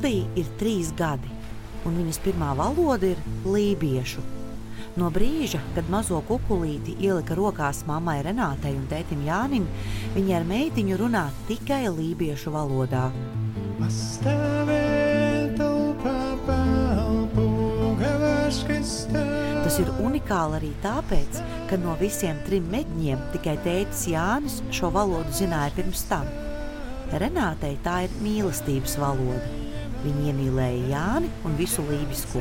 Kuldī ir trīs gadi, un viņas pirmā valoda ir lībiešu. No brīža, kad mazo kukulīti ielika rokās mammai Renātei un tētim Jānim, viņa ar meitiņu runā tikai lībiešu valodā. Tas ir unikāli arī tāpēc, ka no visiem trim medņiem tikai tētis Jānis šo valodu zināja pirms tam. Renātei tā ir mīlestības valoda. Viņa iemīlēja Jāni un visu lībisko,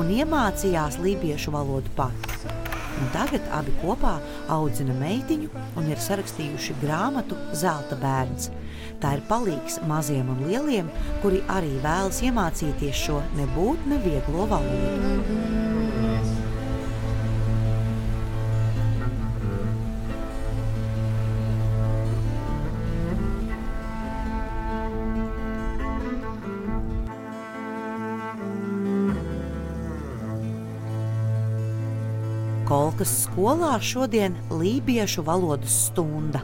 un iemācījās lībiešu valodu pati. Un tagad abi kopā audzina meitiņu un ir sarakstījuši grāmatu Zelta bērns. Tā ir palīgs maziem un lieliem, kuri arī vēlas iemācīties šo nebūtu nevieglo valodu. Kolkas skolā šodien lībiešu valodas stunda.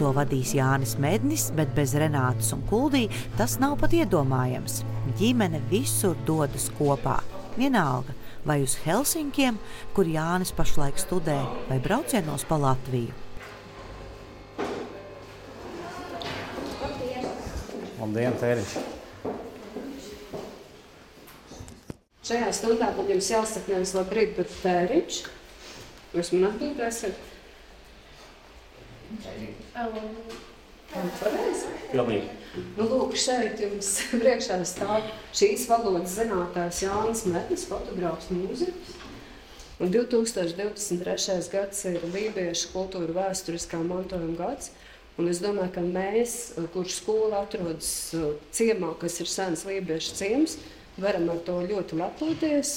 To vadīs Jānis Mednis, bet bez Renātas un Kuldī tas nav pat iedomājams. Ģimene visur dodas kopā. Vienalga, vai uz Helsinkiem, kur Jānis pašlaik studē, vai braucienos pa Latviju. Labdien, Tēriņš! Šajā stundā man jums jāsaka nevis labrīt, bet tēriņš. Jūs man atbildēsiet? Pilnīgi. Nu, lūk, šeit jums priekšā stāv šīs valodas zinātājs Jānis Metnis, fotogrāfs mūziķis. Un 2023. gads ir Lībiešu kultūra vēsturiskā mantojuma gads. Un es domāju, ka mēs, kurš skola atrodas ciemā, kas ir sens Lībiešu ciems, varam ar to ļoti lepoties.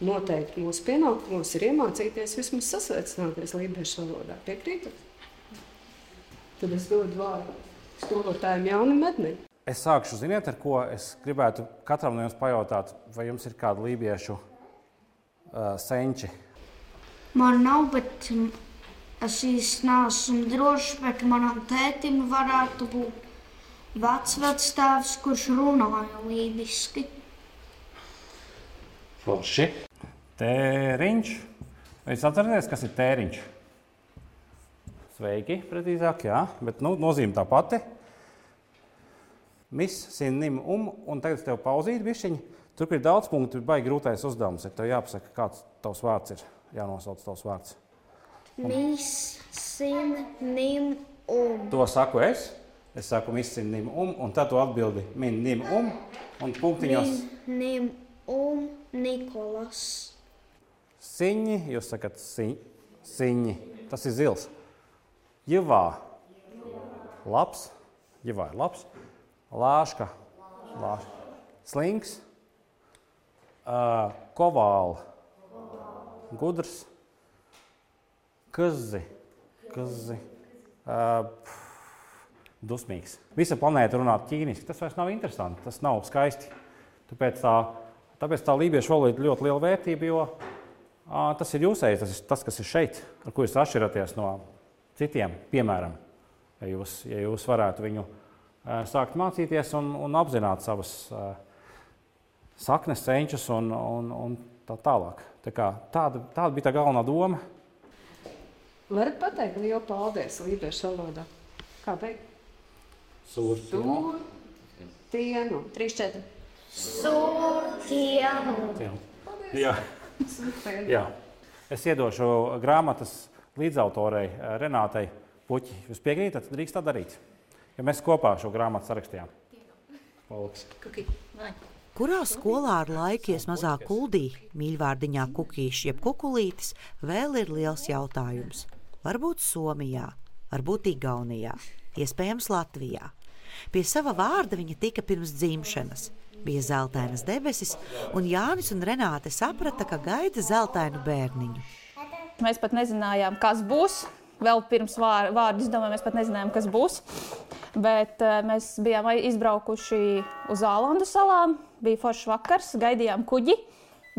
Noteikti mūsu pienākumos ir iemācīties vismaz sasveicināties Lībiešu valodā. Piekrītat? Tad es dodu vārdu skolotājiem Jānim Mednim. Es sākšu, ziniet, ar ko es gribētu katram no jums pajautāt, vai jums ir kādi lībiešu uh, senči? Man nav, bet es īsti neesmu drošs, bet manam tētim varētu būt vecvectēvs, kurš runāja lībiski. Forši. Tēriņš. Jūs atceraties, kas ir tēriņš? Sveiki, precīzāk, jā, bet nu, nozīme tā pati. Mis, sinim, um, un tagad tev pauzītu bišķiņu. Tur ir daudz punktu, ir baigi grūtais uzdevums. Ir tev jāpasaka, kāds tavs vārds ir. Jānosauc tavs vārds. Mis, sin, nim, um. To saku es. Es saku, mis, sinim, um, un tad tu atbildi min, nim, um, un punktiņos. Min, nim, um, Nikolas. Siņi, jūs sakat, si, siņi. Tas ir zils. Jivā. Labs. Jivā ir labs. Lāška. Lāška. Slings. Uh, kovāla. Gudrs. Kazi. Kazi. Uh, dusmīgs. Visa planēta runā ķīniski. Tas vairs nav interesanti. Tas nav skaisti. Tāpēc tā, tāpēc tā lībiešu valoda ir ļoti liela vērtība, jo tas ir jūsējs, tas ir tas, kas ir šeit, ar ko jūs atšķiraties no citiem. Piemēram, ja jūs, ja jūs varētu viņu sākt mācīties un, un apzināt savas saknes, senčus un, un, un tā tālāk. Tā kā, tāda, tāda bija tā galvenā doma. Varat pateikt lielu paldies Lībiešu valodā. Kā beigt? Sūrtienu. Tienu. Trīs, četri. Surtienu. Jā. Jā. Es iedošu grāmatas līdzautorei eh, Renātei Puķi. Jūs piekrītat, drīkst tā darīt? Ja mēs kopā šo grāmatu sarakstījām. Paldies. Kurā skolā ar laikies mazā kuldī, mīļvārdiņā kukīši jeb kukulītis, vēl ir liels jautājums. Varbūt Somijā, varbūt Igaunijā, iespējams Latvijā. Pie sava vārda viņa tika pirms dzimšanas. Bija zeltainas debesis, un Jānis un Renāte saprata, ka gaida zeltainu bērniņu. Mēs pat nezinājām, kas būs. Vēl pirms vār- vārdu izdomājām, mēs pat nezinājām, kas būs. Bet uh, mēs bijām izbraukuši uz Ālandu salām. Bija foršs vakars, gaidījām kuģi.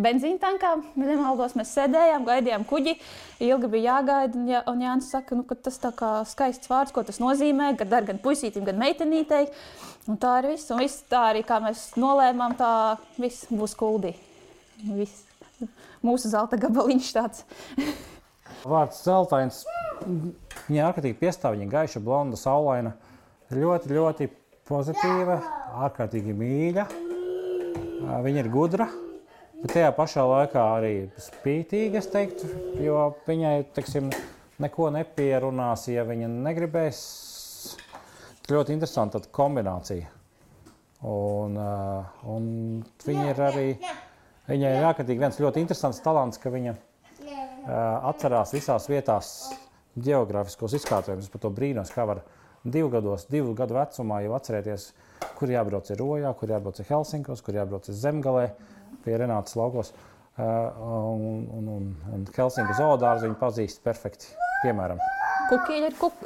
benzīna tankā. Nemaldos, mēs sēdējām, gaidījām kuģi. Ilgi bija jāgaida. Un, jā, un Jānis saka, nu, ka tas kā skaists vārds, ko tas nozīmē, dar gan puisītim, gan meitenītei. Un tā ir viss. Un viss tā arī, kā mēs nolēmām, tā viss būs kuldī. Viss. Mūsu zelta gabaliņš tāds. Vārds zeltains. Viņa ārkārtīgi piestāv, viņa gaiša, blonda, saulaina. Ļoti, ļoti pozitīva, ārkārtīgi mīļa. Viņa ir gudra, bet tajā pašā laikā arī spītīga, es teiktu, jo viņai, teiksim, neko nepierunās, ja viņa negribēs. Ļoti interesanta kombinācija. Un, un viņa ir arī, viņai ir ārkārtīgi viens ļoti interesants talants, ka viņa atcerās visās vietās geogrāfiskos izkārtojumus. Par to brīnos, kā var divu, gados, divu gadu vecumā jau atcerēties, kur jābrauc ir Rojā, kur jābrauc ir Helsinkos, kur jābrauc ir Zemgalē, pie Renātas laukos. Un, un, un, un Helsinku zoodārzu viņi pazīst perfekti, piemēram. Kukīļi ir kuk,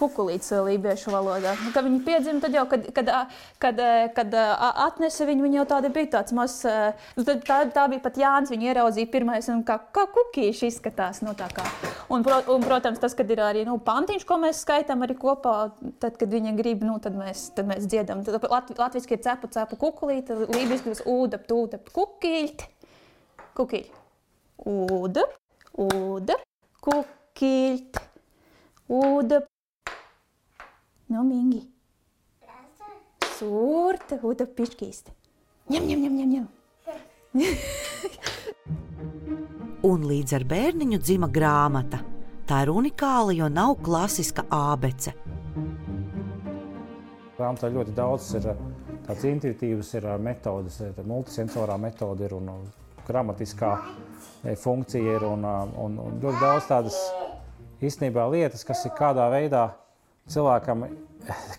kukulīts lībiešu valodā. Nu, kad viņi piedzima, tad jau, kad, kad, kad, kad atnesa viņu, viņi jau tādi bija tāds mazs. Nu, tā, tā bija pat Jānis, viņu ieraudzīja pirmais, un kā, kā kukīši izskatās. Nu, un, un, protams, tas, kad ir arī nu, pantiņš, ko mēs skaitām arī kopā, tad, kad viņi grib, nu, tad, mēs, tad mēs dziedam. Tad lat, latviski ir cepu, cepu kukulīti, lībiski ir ūdap, tūdap, kukīļti. Kukīļi. Ūdap, ūdap, kukīļti. Uda. No mingi. Surta, uda pišķīsti. Ņem, ņem, ņem, ņem, ņem. Un līdz ar bērniņu dzima grāmata. Tā ir unikāla, jo nav klasiska abece. Grāmatā ļoti daudz ir tādas intuitīvas ir metodas, ir multisensorā metode ir un gramatiskā funkcija ir un, un, un ļoti daudz tādas īstenībā lietas, kas ir kādā veidā cilvēkam,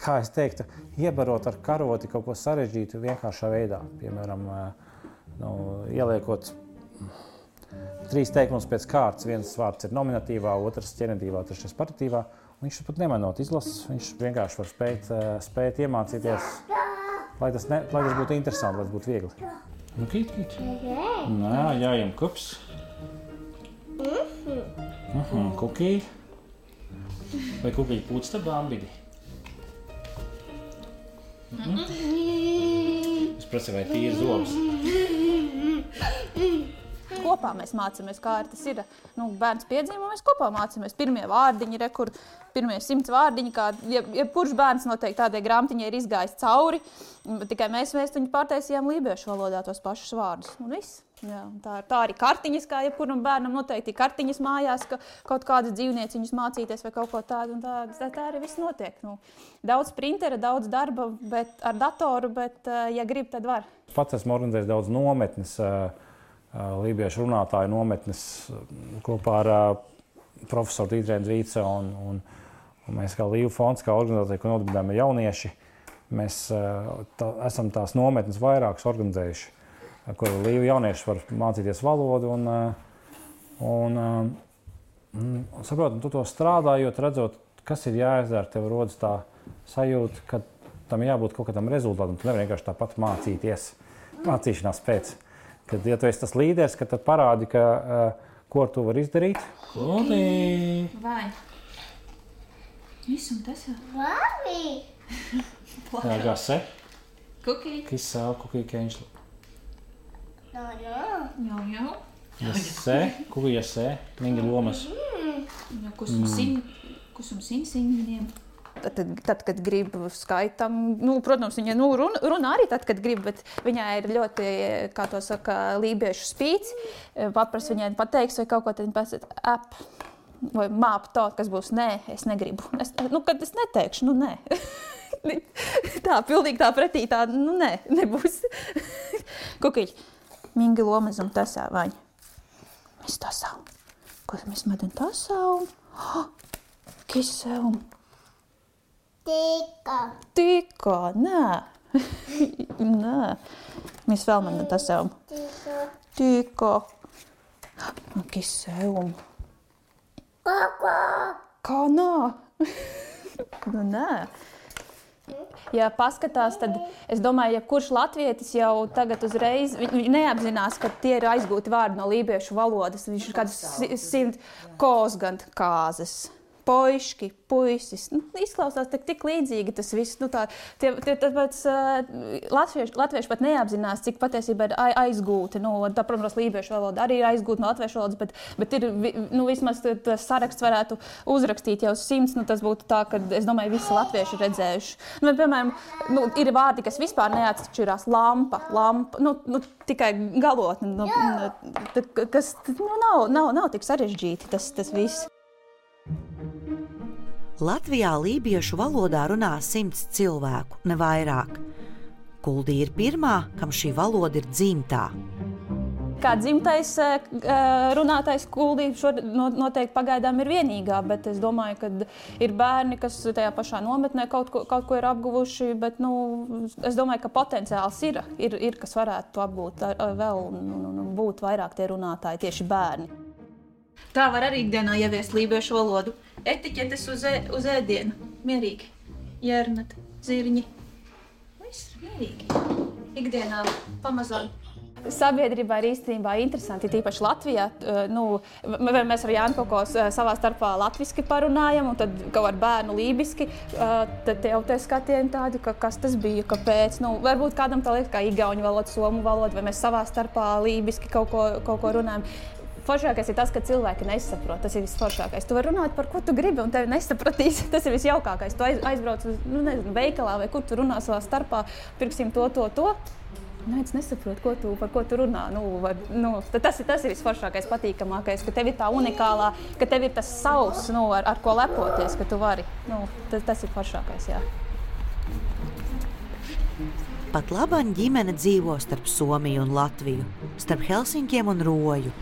kā es teiktu, iebarot ar karoti kaut ko sarežģītu vienkāršā veidā. Piemēram, nu, ieliekot trīs teikumus pēc kārtas. Viens vārds ir nominatīvā, otrs ķenetīvā, trešais partitīvā. Viņš pat nemanot izlases, viņš vienkārši var spēt, spēt iemācīties, lai tas, ne, lai tas būtu interesanti, lai tas būtu viegli. Nu, kīt, kīt. Nā, jājam kups. Uh -huh, kukī. Vai kukī pūts tā bambidi? -hmm. Es prasu, vai tīri zobs. Kopā mēs mācāmies, kā tas ir. Nu, bērns piedzīvo, mēs kopā mācāmies. Pirmie vārdiņi, re, kur pirmie simts vārdiņi, kā jebkurš ja bērns noteikti tādai grāmatiņai ir izgājis cauri. Tikai mēs, viņu pārtaisījām lībiešu valodā tos pašus vārdus. Un viss. Jā, tā, tā arī kartiņas, kā jebkuram bērnam noteikti ir kartiņas mājās, ka kaut kādas dzīvnieciņas mācīties vai kaut ko tādu. Tā, tā, tā arī viss notiek. Nu, daudz printera, daudz darba bet, ar datoru, bet, ja grib, tad var. Pats esmu organizējis daudz nometnes, lībiešu runātāju nometnes kopā ar profesoru Dītrēnu Zvīcu un, un, un mēs kā Līvu fonds, kā organizācija, ko nodibinājām jaunieši, mēs tā, esam tās nometnes vairākas organizējuši kur līnija jaunieši var mācīties valodu. Un, un, un, saprotu, tu to strādājot, redzot, kas ir jāizdara, tev rodas tā sajūta, ka tam jābūt kaut kādam rezultātam. Tu nevari vienkārši tāpat mācīties, mācīšanās pēc. Kad ja tu esi tas līderis, tad parādi, ka, uh, ko tu vari izdarīt. Klodī! Vai? Visam tas ir. Labi! Jā, gase. Kukī. Kas sāl kukī keņš. No, no. Jā, jā. Jasē, kukī jasē, mingi lomas. Jā, kusum sin, kusum sin sinņiem. Tad, tad, tad, kad grib skaitām, nu, protams, viņa nu, runa, runā arī tad, kad grib, bet viņai ir ļoti, kā to saka, lībiešu spīts. Paprasti viņai pateiks, vai kaut ko tādu pasakāt, ap, vai māp to, kas būs, nē, es negribu. Es, nu, kad es neteikšu, nu, nē. tā, pilnīgi tā pretī, tā, nu, nē, nebūs. Kukiļ, mingi lomas un tasā vaņa. Mēs tasām. Ko mēs medam tasām? Oh, kisēm. Tika. Tikko, nē. nē. Mēs vēl medam tasām. Tika. Tikko. Kisēm. Koko. Kā nā? nu, nē. ja paskatās, tad es domāju, ja kurš latvietis jau tagad uzreiz neapzinās, ka tie ir aizgūti vārdi no lībiešu valodas. Viņš ir kāds simt kosgant kāzes puiši, puisis. Nu, izklausās tik, tik līdzīgi tas viss. Nu, tā, tie, tie, tāpēc uh, latvieši, latvieši pat neapzinās, cik patiesībā ir aizgūti. Nu, tā, protams, lībiešu valoda arī ir aizgūta no latviešu valodas, bet, bet ir, nu, vismaz tas saraksts varētu uzrakstīt jau simts. Nu, tas būtu tā, ka es domāju, visi latvieši ir redzējuši. Nu, bet, piemēram, nu, ir vārdi, kas vispār neatšķirās. Lampa, lampa, nu, nu, tikai galotne, nu, kas nu, nav, nav, nav tik sarežģīti tas, tas viss. Latvijā lībiešu valodā runā simts cilvēku, ne vairāk. Kuldī ir pirmā, kam šī valoda ir dzimtā. Kā dzimtais eh, runātais kuldī noteikti pagaidām ir vienīgā, bet es domāju, ka ir bērni, kas tajā pašā nometnē kaut ko, kaut ko ir apguvuši, bet nu, es domāju, ka potenciāls ir, ir, ir kas varētu to apgūt vēl un, un, un būt vairāk tie runātāji, tieši bērni. Tā var arī ikdienā ieviest lībiešu valodu etiķetes uz, ē, uz ēdienu. Mierīgi. Jērnat, zirņi. Viss mierīgi. Ikdienā pamazām. Sabiedrībā ir īstenībā interesanti, tīpaši Latvijā. Nu, mēs ar Jānu kaut ko savā starpā latviešu parunājam, un tad kaut ar bērnu lībiski. Tad jau tie skatieni tādi, ka kas tas bija, kāpēc. Nu, varbūt kādam tā liekas, kā igauņu valoda, somu valoda, vai mēs savā starpā lībiski kaut ko, kaut ko runājam. Foršākais ir tas, ka cilvēki nesaprot. Tas ir visforšākais. Tu vari runāt par ko tu gribi, un tevi nesapratīs. Tas ir visjaukākais. Tu aiz, aizbrauc uz nu, nezinu, veikalā vai kur tu runā savā starpā, pirksim to, to, to. Nē, es nesaprotu, ko tu, par ko tu runā. Nu, var, nu, tas, ir, tas ir visforšākais, patīkamākais, ka tev ir tā unikālā, ka tev ir tas savs, nu, ar, ar ko lepoties, ka tu vari. Nu, tas, tas ir foršākais. Jā. Pat labāk ģimene dzīvo starp Somiju un Latviju, starp Helsinkiem un Roju.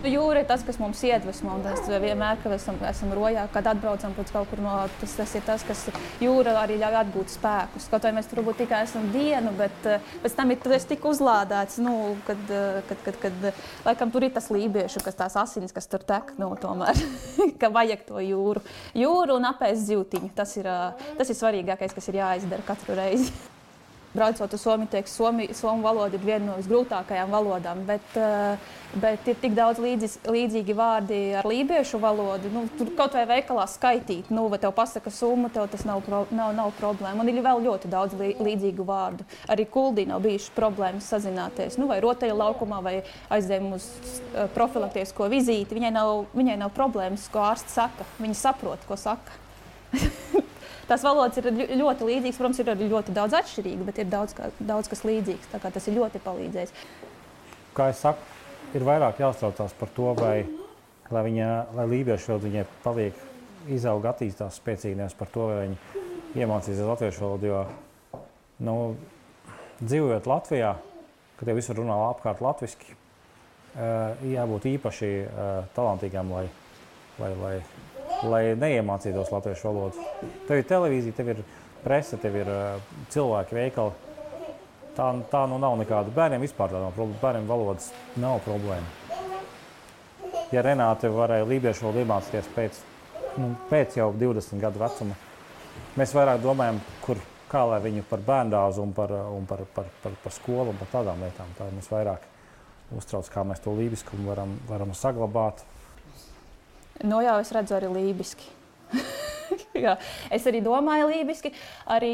Jūra ir tas, kas mums iedvesmo. Mēs vienmēr, kad esam, esam rojā, kad atbraucam kaut kur no tas, tas ir tas, kas jūra arī ļauj atgūt spēkus. Kaut vai mēs tur varbūt tikai esam dienu, bet eh, pēc tam ir tas tik uzlādēts, nu, kad, eh, kad, kad, kad, laikam tur ir tas lībiešu, kas tās asins, kas tur tek, nu, tomēr, ka vajag to jūru. Jūru un apēst zivtiņu. Tas ir, eh, tas ir svarīgākais, kas ir jāizdara katru reizi. Braucot uz Somiju, teiks, Somi, Somu valoda ir viena no visgrūtākajām valodām, bet, uh, bet ir tik daudz līdzis, līdzīgi vārdi ar lībiešu valodu. Nu, tur kaut vai veikalā skaitīt, nu, vai tev pasaka summu, tev tas nav, pro, nav, nav problēma. Un ir vēl ļoti daudz līdzīgu vārdu. Arī kuldī nav bijušas problēmas sazināties. Nu, vai rotaļu laukumā, vai aizdevuma uz uh, profilaktisko vizīti. Viņai nav, viņai nav problēmas, ko ārsts saka. Viņa saprot, ko saka. Tās valodas ir ļoti līdzīgas. Protams, ir arī ļoti daudz atšķirīgu, bet ir daudz, kā, daudz kas līdzīgs. Tas ir ļoti palīdzējis. Kā jau saku, ir vairāk jāstraucās par to, vai, lai, viņa, lai lībiešu valoda viņai paliek, izaug, attīstās spēcīgākās par to, vai viņi iemācīsies latviešu valodu. Jo nu, dzīvojot Latvijā, kad jau visur runā apkārt latviešu, jābūt īpaši talantīgam, lai, lai, lai lai neiemācītos latviešu valodu. Tev ir televīzija, tev ir presa, tev ir uh, cilvēki, veikali. Tā, tā nu nav nekāda. Bērniem vispār tā nav problēma. Bērniem valodas nav problēma. Ja Renāte varēja lībiešu valodu iemācīties pēc, nu, pēc jau 20 gadu vecuma, mēs vairāk domājam, kur, kā lai viņu par bērndāzu un par, un par, par, par, par skolu un par tādām lietām. Tā mums vairāk uztrauc, kā mēs to lībiskumu varam, varam saglabāt Nu, jau es redzu arī lībiski. Jā, es arī domāju lībiski, arī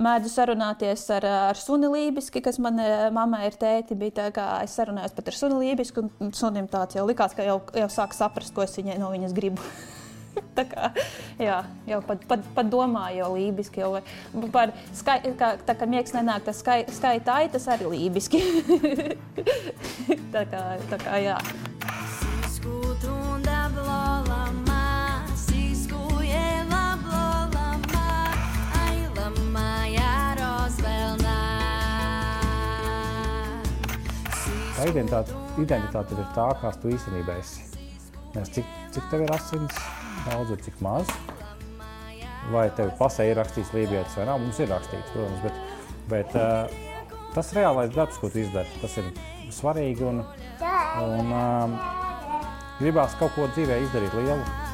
mēdzu sarunāties ar, ar suni lībiski, kas manai mammai ir tēti. Es sarunājos pat ar suni lībiski, un sunim tāds jau likās, ka jau, jau sāk saprast, ko es viņai no viņas gribu. tā kā jā, jau pat, pat, pat domāju, jau lībiski. Jau par skai, kā, tā kā miegs nenāk, tas skai, skaitāji, tas arī lībiski. tā kā, tā kā jā. Tā identitāte, identitāte ir tā, kāds tu īstenībā esi. Nes, cik, cik tev ir asins, daudz vai cik maz. Vai tev pasē ir rakstīts lībietis vai nav, mums ir rakstīts, protams, bet, bet uh, tas reālais darbs, ko tu izdari, tas ir svarīgi un, un uh, gribās kaut ko dzīvē izdarīt lielu.